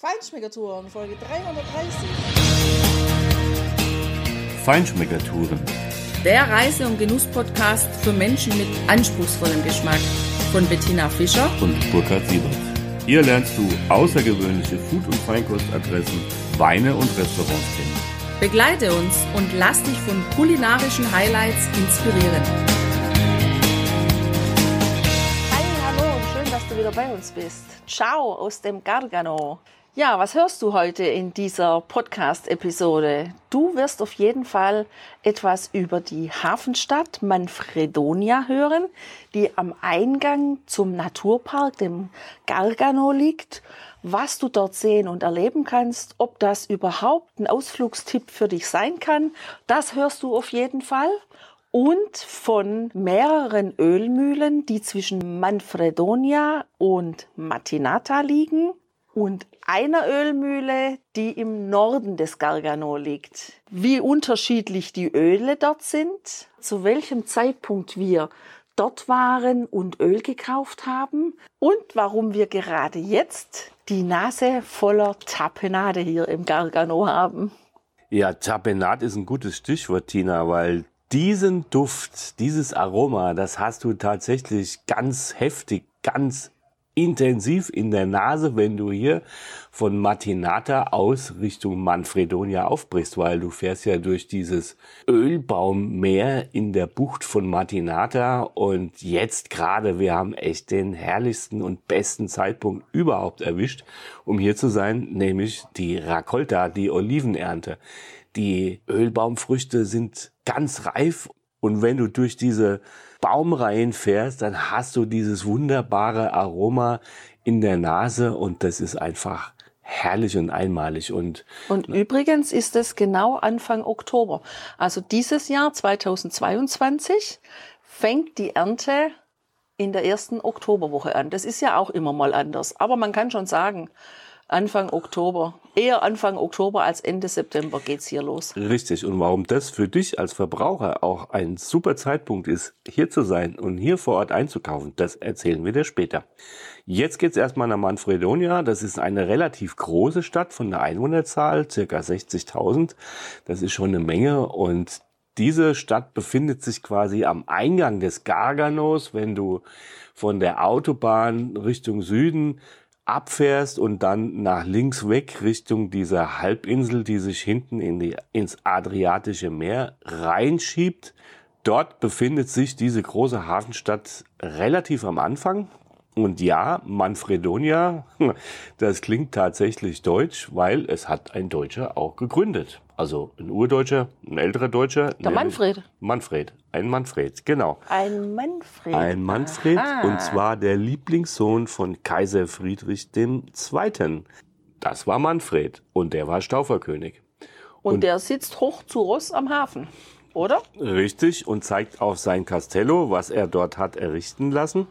Feinschmeckertouren, Folge 330. Feinschmeckertouren. Der Reise- und Genuss-Podcast für Menschen mit anspruchsvollem Geschmack von Bettina Fischer und Burkhard Siebert. Hier lernst du außergewöhnliche Food- und Feinkostadressen, Weine und Restaurants kennen. Begleite uns und lass dich von kulinarischen Highlights inspirieren. Hi, hallo und schön, dass du wieder bei uns bist. Ciao aus dem Gargano. Ja, was hörst du heute in dieser Podcast-Episode? Du wirst auf jeden Fall etwas über die Hafenstadt Manfredonia hören, die am Eingang zum Naturpark, dem Gargano, liegt. Was du dort sehen und erleben kannst, ob das überhaupt ein Ausflugstipp für dich sein kann, das hörst du auf jeden Fall und von mehreren Ölmühlen, die zwischen Manfredonia und Matinata liegen und einer Ölmühle, die im Norden des Gargano liegt. Wie unterschiedlich die Öle dort sind, zu welchem Zeitpunkt wir dort waren und Öl gekauft haben und warum wir gerade jetzt die Nase voller Tapenade hier im Gargano haben. Ja, Tapenade ist ein gutes Stichwort, Tina, weil diesen Duft, dieses Aroma, das hast du tatsächlich ganz heftig, ganz intensiv in der Nase, wenn du hier von Matinata aus Richtung Manfredonia aufbrichst, weil du fährst ja durch dieses Ölbaummeer in der Bucht von Matinata und jetzt gerade, wir haben echt den herrlichsten und besten Zeitpunkt überhaupt erwischt, um hier zu sein, nämlich die Raccolta, die Olivenernte. Die Ölbaumfrüchte sind ganz reif und wenn du durch diese Baumreihen fährst, dann hast du dieses wunderbare Aroma in der Nase und das ist einfach herrlich und einmalig. Und, und übrigens ist es genau Anfang Oktober. Also dieses Jahr 2022 fängt die Ernte in der ersten Oktoberwoche an. Das ist ja auch immer mal anders. Aber man kann schon sagen, Anfang Oktober. Eher Anfang Oktober als Ende September geht's hier los. Richtig. Und warum das für dich als Verbraucher auch ein super Zeitpunkt ist, hier zu sein und hier vor Ort einzukaufen, das erzählen wir dir später. Jetzt geht's erstmal nach Manfredonia. Das ist eine relativ große Stadt von der Einwohnerzahl, circa 60.000. Das ist schon eine Menge und diese Stadt befindet sich quasi am Eingang des Garganos, wenn du von der Autobahn Richtung Süden abfährst und dann nach links weg Richtung dieser Halbinsel, die sich hinten in die, ins Adriatische Meer reinschiebt. Dort befindet sich diese große Hafenstadt relativ am Anfang. Und ja, Manfredonia, das klingt tatsächlich deutsch, weil es hat ein Deutscher auch gegründet. Also ein Urdeutscher, ein älterer Deutscher. Der Manfred. Manfred, ein Manfred, genau. Ein Manfred. Ein Manfred Aha. und zwar der Lieblingssohn von Kaiser Friedrich II. Das war Manfred und der war Stauferkönig. Und, und der sitzt hoch zu Ross am Hafen, oder? Richtig und zeigt auf sein Castello, was er dort hat errichten lassen.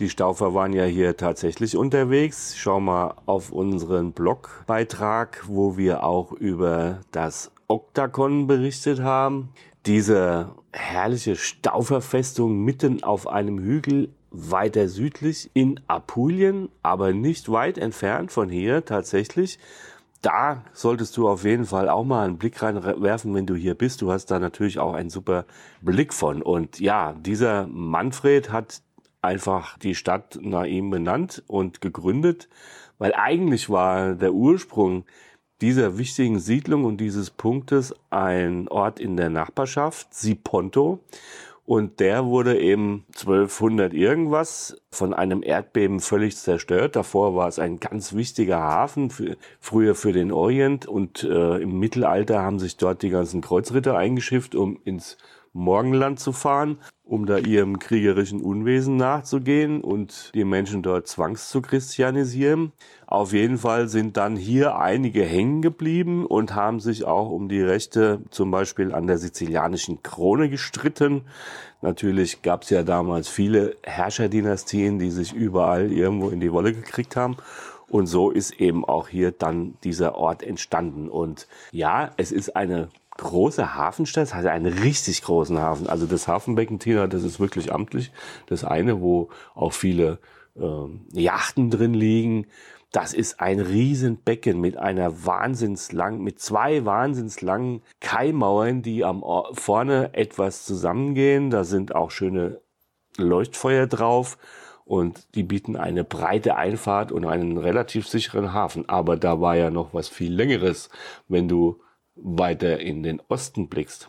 Die Staufer waren ja hier tatsächlich unterwegs. Schau mal auf unseren Blogbeitrag, wo wir auch über das Oktakon berichtet haben. Diese herrliche Stauferfestung mitten auf einem Hügel weiter südlich in Apulien, aber nicht weit entfernt von hier tatsächlich. Da solltest du auf jeden Fall auch mal einen Blick reinwerfen, wenn du hier bist. Du hast da natürlich auch einen super Blick von. Und ja, dieser Manfred hat einfach die Stadt nach ihm benannt und gegründet, weil eigentlich war der Ursprung dieser wichtigen Siedlung und dieses Punktes ein Ort in der Nachbarschaft, Siponto. Und der wurde eben 1200 irgendwas von einem Erdbeben völlig zerstört. Davor war es ein ganz wichtiger Hafen, für, früher für den Orient. Und äh, im Mittelalter haben sich dort die ganzen Kreuzritter eingeschifft, um ins Morgenland zu fahren, um da ihrem kriegerischen Unwesen nachzugehen und die Menschen dort zwangs zu christianisieren. Auf jeden Fall sind dann hier einige hängen geblieben und haben sich auch um die Rechte zum Beispiel an der sizilianischen Krone gestritten. Natürlich gab es ja damals viele Herrscherdynastien, die sich überall irgendwo in die Wolle gekriegt haben. Und so ist eben auch hier dann dieser Ort entstanden. Und ja, es ist eine große Hafenstadt, hat einen richtig großen Hafen. Also das Hafenbecken Tina, das ist wirklich amtlich. Das eine, wo auch viele äh, Yachten drin liegen. Das ist ein Riesenbecken mit einer wahnsinnslangen, mit zwei wahnsinnslangen Kaimauern, die am vorne etwas zusammengehen. Da sind auch schöne Leuchtfeuer drauf und die bieten eine breite Einfahrt und einen relativ sicheren Hafen. Aber da war ja noch was viel längeres, wenn du weiter in den Osten blickst.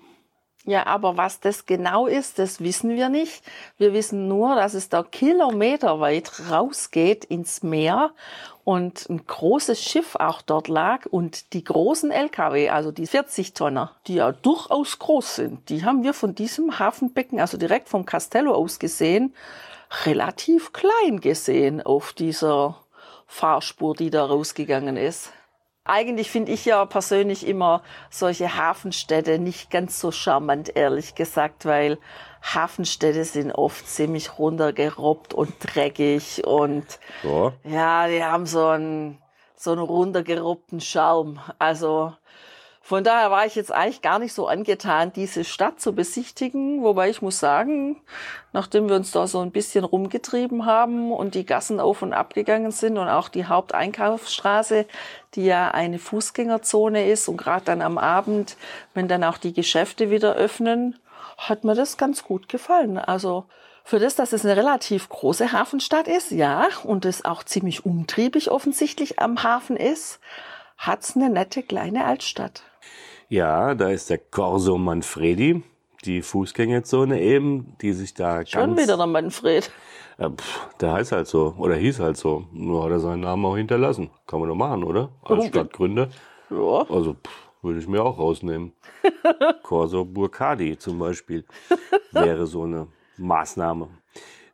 Ja, aber was das genau ist, das wissen wir nicht. Wir wissen nur, dass es da kilometerweit rausgeht ins Meer und ein großes Schiff auch dort lag und die großen LKW, also die 40 Tonner, die ja durchaus groß sind, die haben wir von diesem Hafenbecken, also direkt vom Castello aus gesehen, relativ klein gesehen auf dieser Fahrspur, die da rausgegangen ist. Eigentlich finde ich ja persönlich immer solche Hafenstädte nicht ganz so charmant, ehrlich gesagt, weil Hafenstädte sind oft ziemlich runtergerobbt und dreckig und Ja. ja, die haben so einen, so einen runtergerobbten Schaum. Also von daher war ich jetzt eigentlich gar nicht so angetan, diese Stadt zu besichtigen. Wobei ich muss sagen, nachdem wir uns da so ein bisschen rumgetrieben haben und die Gassen auf und ab gegangen sind und auch die Haupteinkaufsstraße, die ja eine Fußgängerzone ist und gerade dann am Abend, wenn dann auch die Geschäfte wieder öffnen, hat mir das ganz gut gefallen. Also für das, dass es eine relativ große Hafenstadt ist, ja, und es auch ziemlich umtriebig offensichtlich am Hafen ist, hat's eine nette kleine Altstadt. Ja, da ist der Corso Manfredi, die Fußgängerzone eben, die sich da Schon ganz... wieder der Manfred. Ja, pff, der heißt halt so, oder hieß halt so. Nur hat er seinen Namen auch hinterlassen. Kann man doch machen, oder? Als Warum? Stadtgründer. Ja, Also pff, würde ich mir auch rausnehmen. Corso Burcardi zum Beispiel wäre so eine Maßnahme.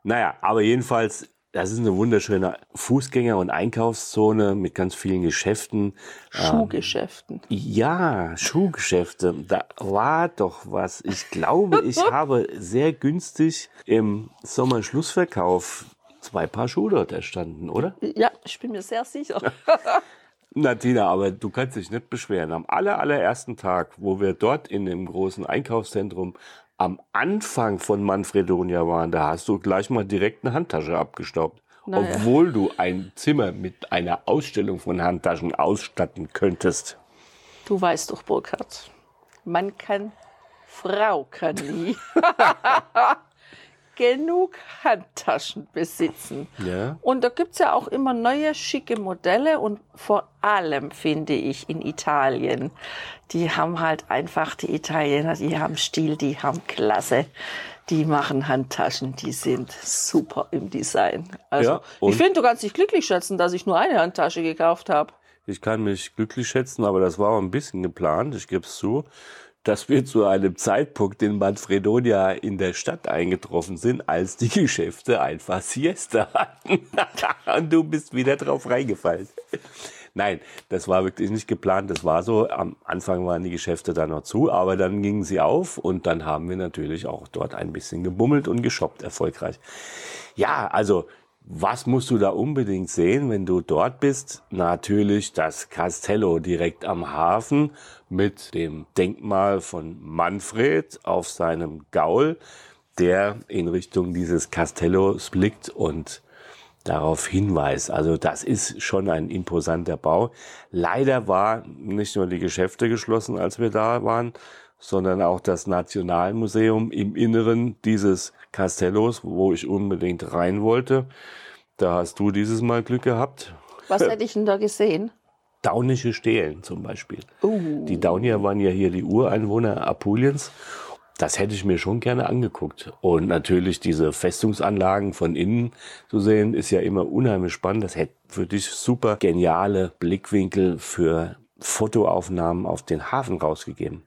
Naja, aber jedenfalls, das ist eine wunderschöne Fußgänger- und Einkaufszone mit ganz vielen Geschäften. Schuhgeschäften. Ja, Schuhgeschäfte. Da war doch was. Ich glaube, ich habe sehr günstig im Sommerschlussverkauf zwei Paar Schuhe dort erstanden, oder? Ja, ich bin mir sehr sicher. Na, Tina, aber du kannst dich nicht beschweren. Am aller, allerersten Tag, wo wir dort in dem großen Einkaufszentrum am Anfang von Manfredonia waren, da hast du gleich mal direkt eine Handtasche abgestaubt. Naja. Obwohl du ein Zimmer mit einer Ausstellung von Handtaschen ausstatten könntest. Du weißt doch, Burkhard, man kann, Frau kann nie genug Handtaschen besitzen. Ja. Und da gibt's ja auch immer neue schicke Modelle und vor allem finde ich in Italien, die haben halt einfach, die Italiener, die haben Stil, die haben Klasse, die machen Handtaschen, die sind super im Design. Also Ja, ich finde, du kannst dich glücklich schätzen, dass ich nur eine Handtasche gekauft habe. Ich kann mich glücklich schätzen, aber das war auch ein bisschen geplant, ich gebe es zu, dass wir zu einem Zeitpunkt in Manfredonia in der Stadt eingetroffen sind, als die Geschäfte einfach Siesta hatten. Und du bist wieder drauf reingefallen. Nein, das war wirklich nicht geplant. Das war so. Am Anfang waren die Geschäfte dann noch zu, aber dann gingen sie auf und dann haben wir natürlich auch dort ein bisschen gebummelt und geshoppt erfolgreich. Ja, also was musst du da unbedingt sehen, wenn du dort bist? Natürlich das Castello direkt am Hafen mit dem Denkmal von Manfred auf seinem Gaul, der in Richtung dieses Castellos blickt und darauf hinweist. Also das ist schon ein imposanter Bau. Leider war nicht nur die Geschäfte geschlossen, als wir da waren, sondern auch das Nationalmuseum im Inneren dieses Castellos, wo ich unbedingt rein wollte. Da hast du dieses Mal Glück gehabt. Was hätte ich denn da gesehen? Daunische Stelen zum Beispiel. Uh. Die Daunier waren ja hier die Ureinwohner Apuliens. Das hätte ich mir schon gerne angeguckt. Und natürlich diese Festungsanlagen von innen zu sehen, ist ja immer unheimlich spannend. Das hätte für dich super geniale Blickwinkel für Fotoaufnahmen auf den Hafen rausgegeben.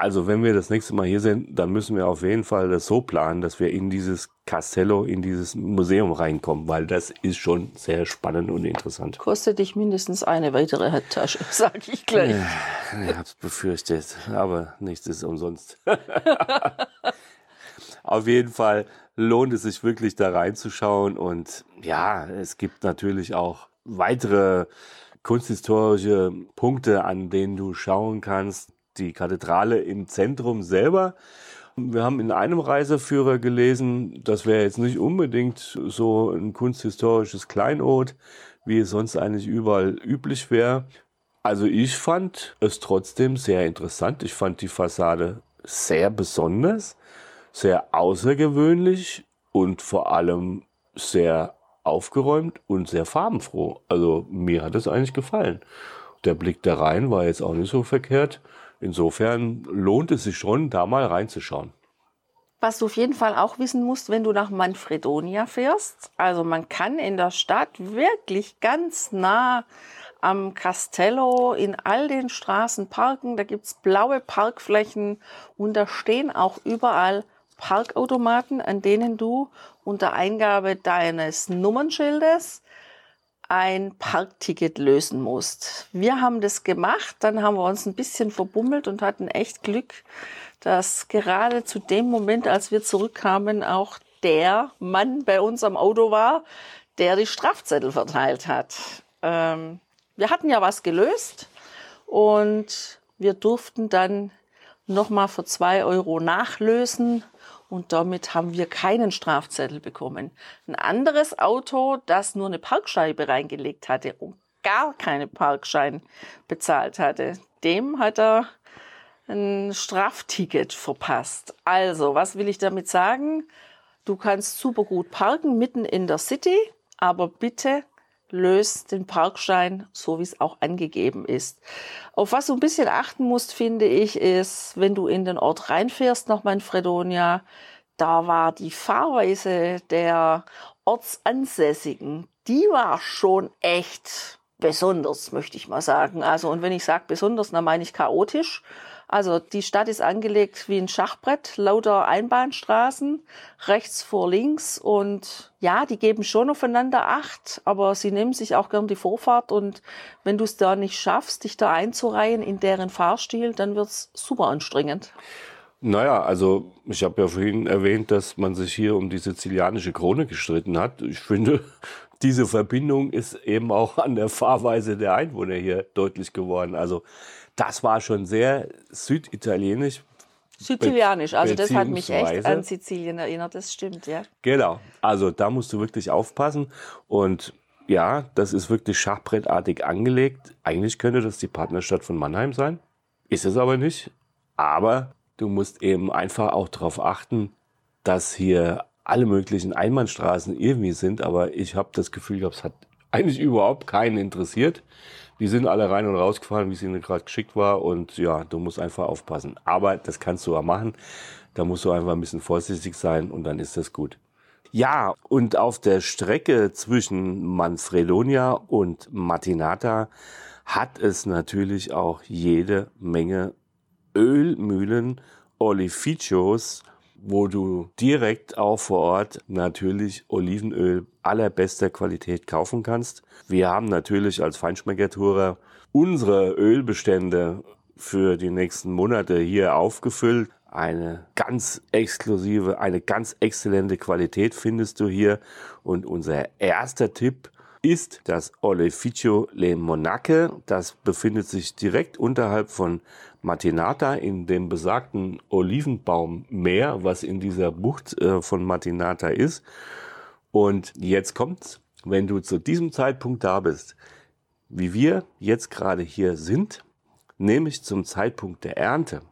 Also wenn wir das nächste Mal hier sind, dann müssen wir auf jeden Fall das so planen, dass wir in dieses Castello, in dieses Museum reinkommen, weil das ist schon sehr spannend und interessant. Kostet dich mindestens eine weitere Handtasche, sag ich gleich. Ich hab's befürchtet, aber nichts ist umsonst. Auf jeden Fall lohnt es sich wirklich da reinzuschauen und ja, es gibt natürlich auch weitere kunsthistorische Punkte, an denen du schauen kannst. Die Kathedrale im Zentrum selber Wir haben in einem Reiseführer gelesen, das wäre jetzt nicht unbedingt so ein kunsthistorisches Kleinod, wie es sonst eigentlich überall üblich wäre. Also ich fand es trotzdem sehr interessant. Ich fand die Fassade sehr besonders, sehr außergewöhnlich und vor allem sehr aufgeräumt und sehr farbenfroh. Also mir hat es eigentlich gefallen. Der Blick da rein war jetzt auch nicht so verkehrt. Insofern lohnt es sich schon, da mal reinzuschauen. Was du auf jeden Fall auch wissen musst, wenn du nach Manfredonia fährst. Also man kann in der Stadt wirklich ganz nah am Castello in all den Straßen parken. Da gibt's blaue Parkflächen und da stehen auch überall Parkautomaten, an denen du unter Eingabe deines Nummernschildes ein Parkticket lösen musst. Wir haben das gemacht, dann haben wir uns ein bisschen verbummelt und hatten echt Glück, dass gerade zu dem Moment, als wir zurückkamen, auch der Mann bei uns am Auto war, der die Strafzettel verteilt hat. Ähm, wir hatten ja was gelöst und wir durften dann nochmal für zwei Euro nachlösen und damit haben wir keinen Strafzettel bekommen. Ein anderes Auto, das nur eine Parkscheibe reingelegt hatte und gar keine Parkschein bezahlt hatte, dem hat er ein Strafticket verpasst. Also, was will ich damit sagen? Du kannst super gut parken mitten in der City, aber bitte löst den Parkschein so, wie es auch angegeben ist. Auf was du ein bisschen achten musst, finde ich, ist, wenn du in den Ort reinfährst nach Manfredonia, da war die Fahrweise der Ortsansässigen, die war schon echt besonders, möchte ich mal sagen. Also, und wenn ich sage besonders, dann meine ich chaotisch. Also die Stadt ist angelegt wie ein Schachbrett, lauter Einbahnstraßen, rechts vor links und ja, die geben schon aufeinander Acht, aber sie nehmen sich auch gern die Vorfahrt und wenn du es da nicht schaffst, dich da einzureihen in deren Fahrstil, dann wird's super anstrengend. Naja, also ich habe ja vorhin erwähnt, dass man sich hier um die sizilianische Krone gestritten hat. Ich finde, diese Verbindung ist eben auch an der Fahrweise der Einwohner hier deutlich geworden. Also das war schon sehr süditalienisch. Sizilianisch, also das hat mich echt an Sizilien erinnert, das stimmt, ja. Genau, also da musst du wirklich aufpassen und ja, das ist wirklich schachbrettartig angelegt. Eigentlich könnte das die Partnerstadt von Mannheim sein, ist es aber nicht. Aber du musst eben einfach auch darauf achten, dass hier alle möglichen Einbahnstraßen irgendwie sind, aber ich habe das Gefühl, es hat eigentlich überhaupt keinen interessiert. Die sind alle rein und rausgefahren, wie es ihnen gerade geschickt war. Und ja, du musst einfach aufpassen. Aber das kannst du auch machen. Da musst du einfach ein bisschen vorsichtig sein und dann ist das gut. Ja, und auf der Strecke zwischen Manfredonia und Matinata hat es natürlich auch jede Menge Ölmühlen, Olificios, wo du direkt auch vor Ort natürlich Olivenöl allerbester Qualität kaufen kannst. Wir haben natürlich als Feinschmeckertourer unsere Ölbestände für die nächsten Monate hier aufgefüllt. Eine ganz exklusive, eine ganz exzellente Qualität findest du hier. Und unser erster Tipp ist das Oleficio Le Monache. Das befindet sich direkt unterhalb von Matinata in dem besagten Olivenbaummeer, was in dieser Bucht äh, von Matinata ist. Und jetzt kommt's, wenn du zu diesem Zeitpunkt da bist, wie wir jetzt gerade hier sind, nämlich zum Zeitpunkt der Ernte,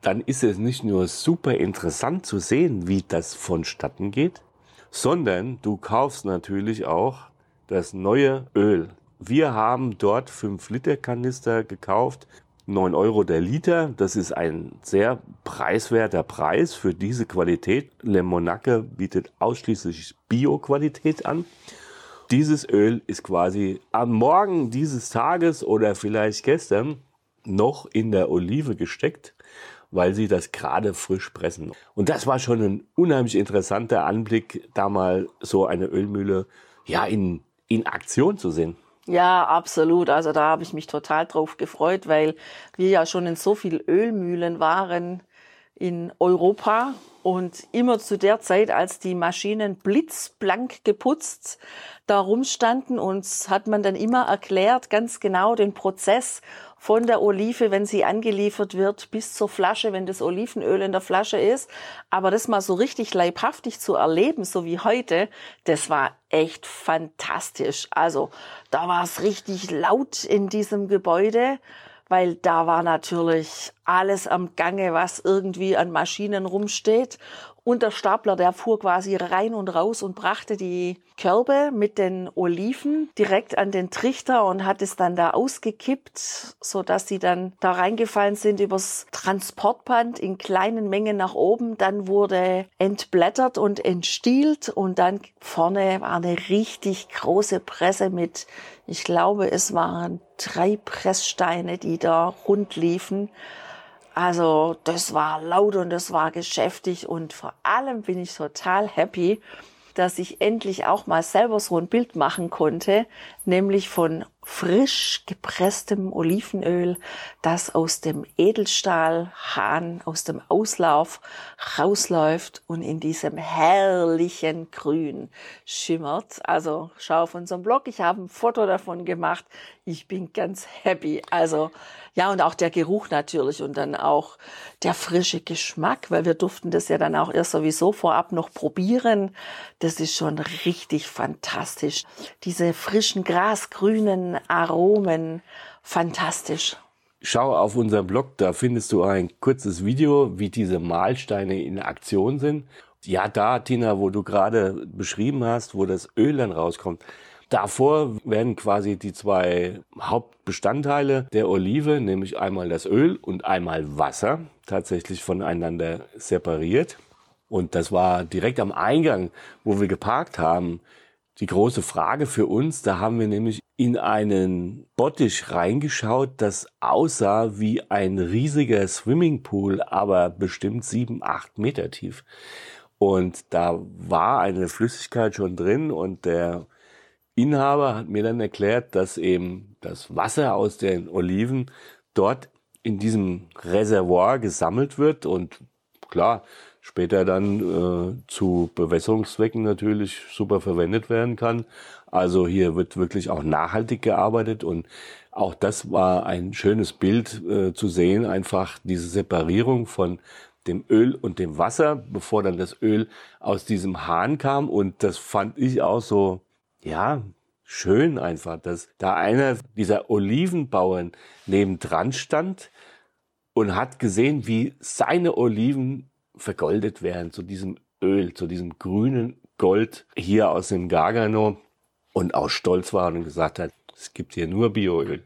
dann ist es nicht nur super interessant zu sehen, wie das vonstatten geht, sondern du kaufst natürlich auch das neue Öl. Wir haben dort 5 Liter Kanister gekauft 9 Euro der Liter. Das ist ein sehr preiswerter Preis für diese Qualität. Le Monaco bietet ausschließlich Bio-Qualität an. Dieses Öl ist quasi am Morgen dieses Tages oder vielleicht gestern noch in der Olive gesteckt, weil sie das gerade frisch pressen. Und das war schon ein unheimlich interessanter Anblick, da mal so eine Ölmühle ja in, in Aktion zu sehen. Ja, absolut. Also da habe ich mich total drauf gefreut, weil wir ja schon in so viel Ölmühlen waren in Europa und immer zu der Zeit, als die Maschinen blitzblank geputzt da rumstanden, uns hat man dann immer erklärt, ganz genau den Prozess von der Olive, wenn sie angeliefert wird, bis zur Flasche, wenn das Olivenöl in der Flasche ist. Aber das mal so richtig leibhaftig zu erleben, so wie heute, das war echt fantastisch. Also da war es richtig laut in diesem Gebäude weil da war natürlich alles am Gange, was irgendwie an Maschinen rumsteht. Und der Stapler, der fuhr quasi rein und raus und brachte die Körbe mit den Oliven direkt an den Trichter und hat es dann da ausgekippt, so dass sie dann da reingefallen sind übers Transportband in kleinen Mengen nach oben. Dann wurde entblättert und entstielt und dann vorne war eine richtig große Presse mit, ich glaube, es waren drei Presssteine, die da rund liefen. Also das war laut und das war geschäftig und vor allem bin ich total happy, dass ich endlich auch mal selber so ein Bild machen konnte, nämlich von frisch gepresstem Olivenöl, das aus dem Edelstahlhahn, aus dem Auslauf rausläuft und in diesem herrlichen Grün schimmert. Also schau auf unserem Blog, ich habe ein Foto davon gemacht. Ich bin ganz happy. Also ja, und auch der Geruch natürlich und dann auch der frische Geschmack, weil wir durften das ja dann auch erst sowieso vorab noch probieren. Das ist schon richtig fantastisch. Diese frischen grasgrünen Aromen, fantastisch. Schau auf unserem Blog, da findest du ein kurzes Video, wie diese Mahlsteine in Aktion sind. Ja, da, Tina, wo du gerade beschrieben hast, wo das Öl dann rauskommt, Davor werden quasi die zwei Hauptbestandteile der Olive, nämlich einmal das Öl und einmal Wasser, tatsächlich voneinander separiert. Und das war direkt am Eingang, wo wir geparkt haben, die große Frage für uns. Da haben wir nämlich in einen Bottich reingeschaut, das aussah wie ein riesiger Swimmingpool, aber bestimmt sieben, acht Meter tief. Und da war eine Flüssigkeit schon drin und der Inhaber hat mir dann erklärt, dass eben das Wasser aus den Oliven dort in diesem Reservoir gesammelt wird und klar, später dann äh, zu Bewässerungszwecken natürlich super verwendet werden kann. Also hier wird wirklich auch nachhaltig gearbeitet und auch das war ein schönes Bild äh, zu sehen, einfach diese Separierung von dem Öl und dem Wasser, bevor dann das Öl aus diesem Hahn kam. Und das fand ich auch so ja, schön einfach, dass da einer dieser Olivenbauern nebendran stand und hat gesehen, wie seine Oliven vergoldet werden zu diesem Öl, zu diesem grünen Gold hier aus dem Gargano und auch stolz war und gesagt hat, es gibt hier nur Bioöl.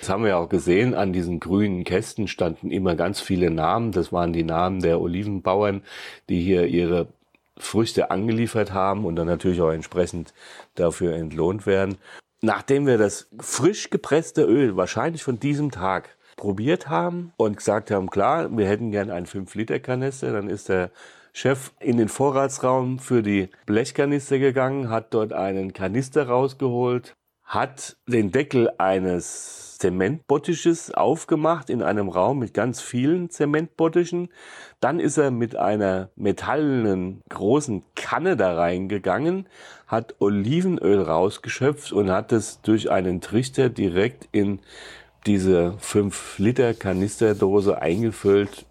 Das haben wir auch gesehen, an diesen grünen Kästen standen immer ganz viele Namen. Das waren die Namen der Olivenbauern, die hier ihre Früchte angeliefert haben und dann natürlich auch entsprechend dafür entlohnt werden. Nachdem wir das frisch gepresste Öl wahrscheinlich von diesem Tag probiert haben und gesagt haben, klar, wir hätten gern einen 5-Liter-Kanister, dann ist der Chef in den Vorratsraum für die Blechkanister gegangen, hat dort einen Kanister rausgeholt, hat den Deckel eines Zementbottisches aufgemacht in einem Raum mit ganz vielen Zementbottischen. Dann ist er mit einer metallenen großen Kanne da reingegangen, hat Olivenöl rausgeschöpft und hat es durch einen Trichter direkt in diese 5 Liter Kanisterdose eingefüllt,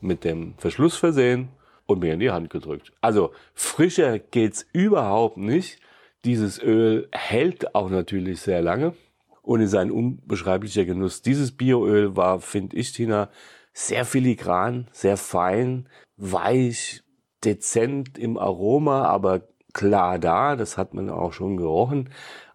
mit dem Verschluss versehen und mir in die Hand gedrückt. Also frischer geht's überhaupt nicht. Dieses Öl hält auch natürlich sehr lange und ist ein unbeschreiblicher Genuss. Dieses Bioöl war, finde ich, Tina, sehr filigran, sehr fein, weich, dezent im Aroma, aber klar da, das hat man auch schon gerochen.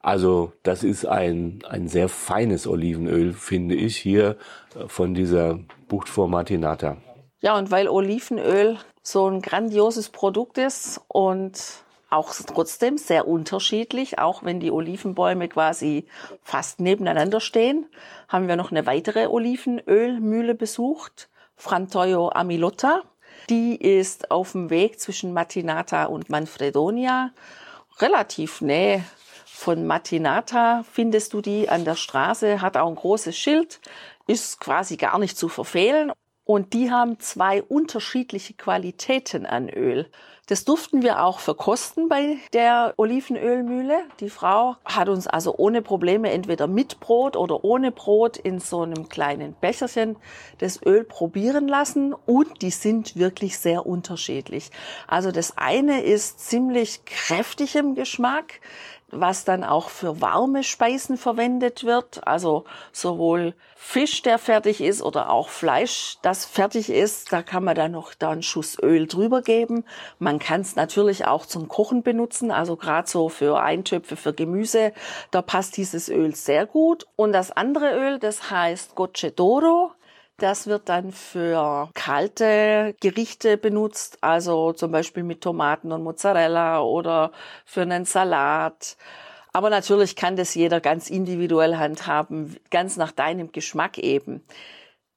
Also das ist ein, ein sehr feines Olivenöl, finde ich, hier äh, von dieser Bucht vor Martinata. Ja, und weil Olivenöl so ein grandioses Produkt ist und auch trotzdem sehr unterschiedlich, auch wenn die Olivenbäume quasi fast nebeneinander stehen, haben wir noch eine weitere Olivenölmühle besucht, Frantoio Amilotta. Die ist auf dem Weg zwischen Matinata und Manfredonia, relativ nähe von Matinata findest du die an der Straße, hat auch ein großes Schild, ist quasi gar nicht zu verfehlen. Und die haben zwei unterschiedliche Qualitäten an Öl. Das durften wir auch verkosten bei der Olivenölmühle. Die Frau hat uns also ohne Probleme entweder mit Brot oder ohne Brot in so einem kleinen Becherchen das Öl probieren lassen und die sind wirklich sehr unterschiedlich. Also das eine ist ziemlich kräftig im Geschmack was dann auch für warme Speisen verwendet wird. Also sowohl Fisch, der fertig ist, oder auch Fleisch, das fertig ist. Da kann man dann noch da einen Schuss Öl drüber geben. Man kann es natürlich auch zum Kochen benutzen. Also gerade so für Eintöpfe, für Gemüse, da passt dieses Öl sehr gut. Und das andere Öl, das heißt Gocedoro. Das wird dann für kalte Gerichte benutzt, also zum Beispiel mit Tomaten und Mozzarella oder für einen Salat. Aber natürlich kann das jeder ganz individuell handhaben, ganz nach deinem Geschmack eben.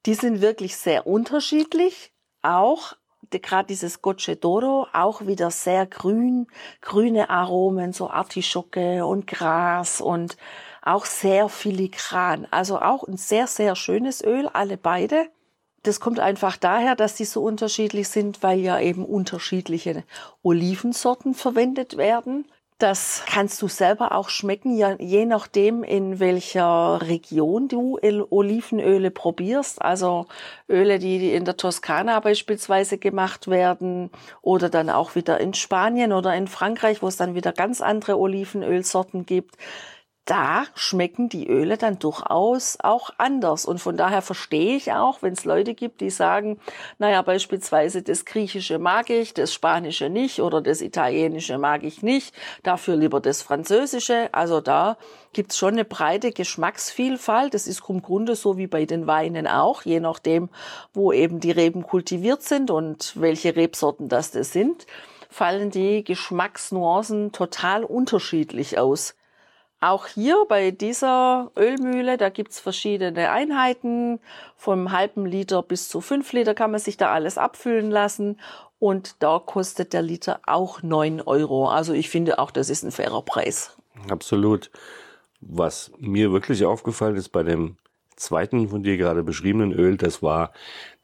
Die sind wirklich sehr unterschiedlich, auch gerade dieses Gocedoro, auch wieder sehr grün, grüne Aromen, so Artischocke und Gras und auch sehr filigran. Also auch ein sehr, sehr schönes Öl, alle beide. Das kommt einfach daher, dass die so unterschiedlich sind, weil ja eben unterschiedliche Olivensorten verwendet werden. Das kannst du selber auch schmecken, je nachdem, in welcher Region du Olivenöle probierst. Also Öle, die in der Toskana beispielsweise gemacht werden oder dann auch wieder in Spanien oder in Frankreich, wo es dann wieder ganz andere Olivenölsorten gibt da schmecken die Öle dann durchaus auch anders. Und von daher verstehe ich auch, wenn es Leute gibt, die sagen, naja, beispielsweise das Griechische mag ich, das Spanische nicht oder das Italienische mag ich nicht, dafür lieber das Französische. Also da gibt's schon eine breite Geschmacksvielfalt. Das ist im Grunde so wie bei den Weinen auch, je nachdem, wo eben die Reben kultiviert sind und welche Rebsorten das, das sind fallen die Geschmacksnuancen total unterschiedlich aus. Auch hier bei dieser Ölmühle, da gibt's verschiedene Einheiten. Vom halben Liter bis zu fünf Liter kann man sich da alles abfüllen lassen. Und da kostet der Liter auch neun Euro. Also ich finde auch, das ist ein fairer Preis. Absolut. Was mir wirklich aufgefallen ist bei dem zweiten von dir gerade beschriebenen Öl, das war,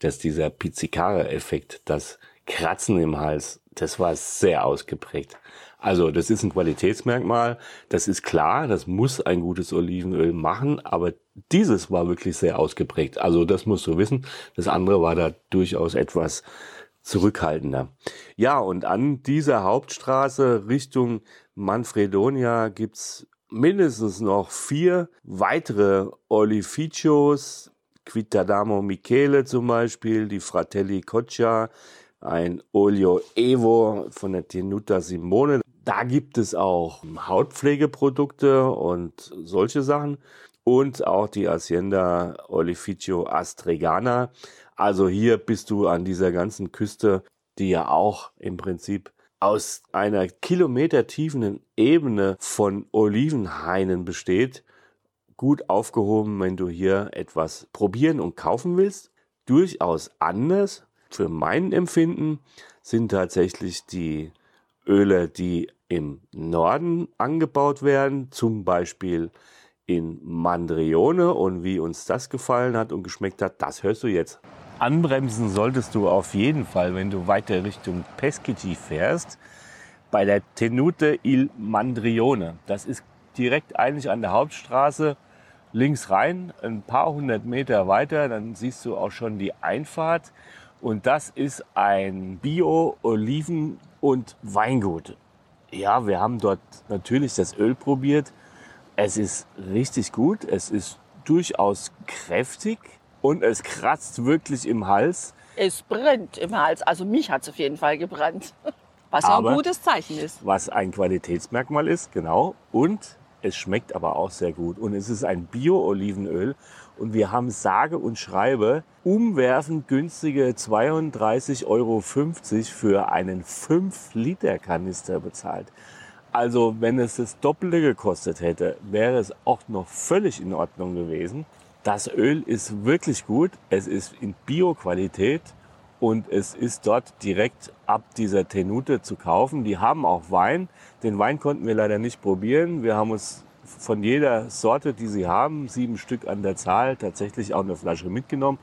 dass dieser Pizzicare-Effekt, das Kratzen im Hals, das war sehr ausgeprägt. Also das ist ein Qualitätsmerkmal, das ist klar, das muss ein gutes Olivenöl machen, aber dieses war wirklich sehr ausgeprägt. Also das musst du wissen. Das andere war da durchaus etwas zurückhaltender. Ja, und an dieser Hauptstraße Richtung Manfredonia gibt's mindestens noch vier weitere Olificios, Quittadamo Michele zum Beispiel, die Fratelli Coccia, ein Olio Evo von der Tenuta Simone. Da gibt es auch Hautpflegeprodukte und solche Sachen. Und auch die Hacienda Olificio Astregana. Also hier bist du an dieser ganzen Küste, die ja auch im Prinzip aus einer kilometertiefen Ebene von Olivenhainen besteht, gut aufgehoben, wenn du hier etwas probieren und kaufen willst. Durchaus anders für mein Empfinden sind tatsächlich die Öle, die im Norden angebaut werden, zum Beispiel in Mandrione und wie uns das gefallen hat und geschmeckt hat, das hörst du jetzt. Anbremsen solltest du auf jeden Fall, wenn du weiter Richtung Peschici fährst, bei der Tenute il Mandrione. Das ist direkt eigentlich an der Hauptstraße links rein, ein paar hundert Meter weiter, dann siehst du auch schon die Einfahrt. Und das ist ein Bio-Oliven- und Weingut. Ja, wir haben dort natürlich das Öl probiert. Es ist richtig gut. Es ist durchaus kräftig und es kratzt wirklich im Hals. Es brennt im Hals. Also mich hat es auf jeden Fall gebrannt. Was ja ein gutes Zeichen ist. Was ein Qualitätsmerkmal ist, genau. Und es schmeckt aber auch sehr gut. Und es ist ein Bio-Olivenöl. Und wir haben sage und schreibe umwerfend günstige 32,50 Euro für einen 5-Liter-Kanister bezahlt. Also wenn es das Doppelte gekostet hätte, wäre es auch noch völlig in Ordnung gewesen. Das Öl ist wirklich gut. Es ist in Bio-Qualität und es ist dort direkt ab dieser Tenute zu kaufen. Die haben auch Wein. Den Wein konnten wir leider nicht probieren. Wir haben uns von jeder Sorte, die sie haben, sieben Stück an der Zahl, tatsächlich auch eine Flasche mitgenommen.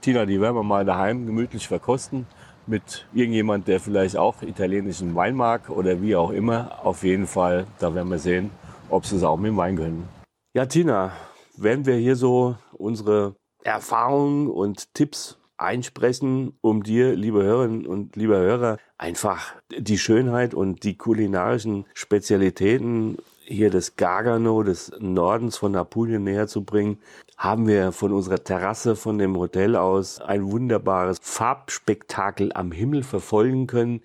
Tina, die werden wir mal daheim gemütlich verkosten mit irgendjemand, der vielleicht auch italienischen Wein mag oder wie auch immer. Auf jeden Fall, da werden wir sehen, ob sie es auch mit dem Wein können. Ja, Tina, werden wir hier so unsere Erfahrungen und Tipps einsprechen, um dir, liebe Hörerinnen und lieber Hörer, einfach die Schönheit und die kulinarischen Spezialitäten hier des Gargano, des Nordens von Apulien näher zu bringen, haben wir von unserer Terrasse, von dem Hotel aus ein wunderbares Farbspektakel am Himmel verfolgen können.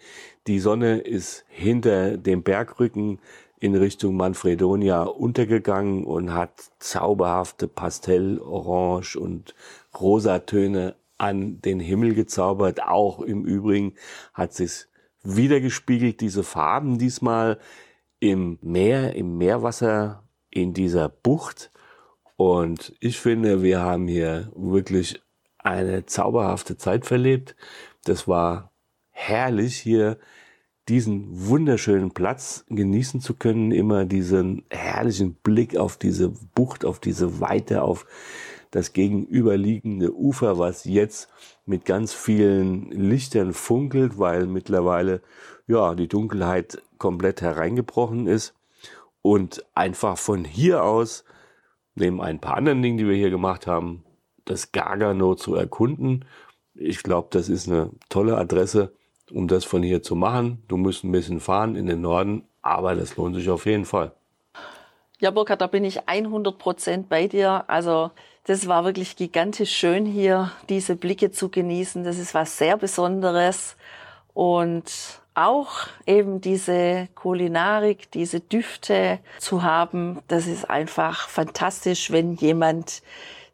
Die Sonne ist hinter dem Bergrücken in Richtung Manfredonia untergegangen und hat zauberhafte Pastell, Orange und Rosatöne an den Himmel gezaubert. Auch im Übrigen hat sich wiedergespiegelt, diese Farben diesmal im Meer, im Meerwasser, in dieser Bucht. Und ich finde, wir haben hier wirklich eine zauberhafte Zeit verlebt. Das war herrlich hier diesen wunderschönen Platz genießen zu können, immer diesen herrlichen Blick auf diese Bucht, auf diese Weite, auf das gegenüberliegende Ufer, was jetzt mit ganz vielen Lichtern funkelt, weil mittlerweile ja die Dunkelheit komplett hereingebrochen ist und einfach von hier aus neben ein paar anderen Dingen, die wir hier gemacht haben, das Gargano zu erkunden. Ich glaube, das ist eine tolle Adresse, um das von hier zu machen. Du musst ein bisschen fahren in den Norden, aber das lohnt sich auf jeden Fall. Ja, Burkhard, da bin ich 100 Prozent bei dir. Also das war wirklich gigantisch schön hier, diese Blicke zu genießen. Das ist was sehr Besonderes. Und auch eben diese Kulinarik, diese Düfte zu haben, das ist einfach fantastisch, wenn jemand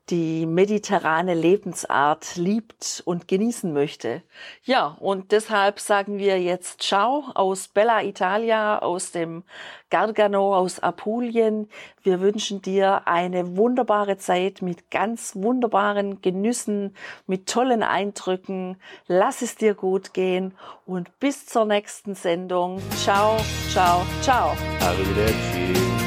die mediterrane Lebensart liebt und genießen möchte. Ja, und deshalb sagen wir jetzt Ciao aus Bella Italia, aus dem Gargano, aus Apulien. Wir wünschen dir eine wunderbare Zeit mit ganz wunderbaren Genüssen, mit tollen Eindrücken. Lass es dir gut gehen und bis zur nächsten Sendung. Ciao, ciao, ciao. Arrivederci.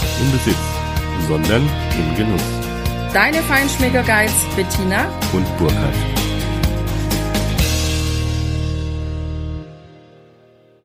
im Besitz, sondern im Genuss. Deine Feinschmecker Guides Bettina und Burkhard.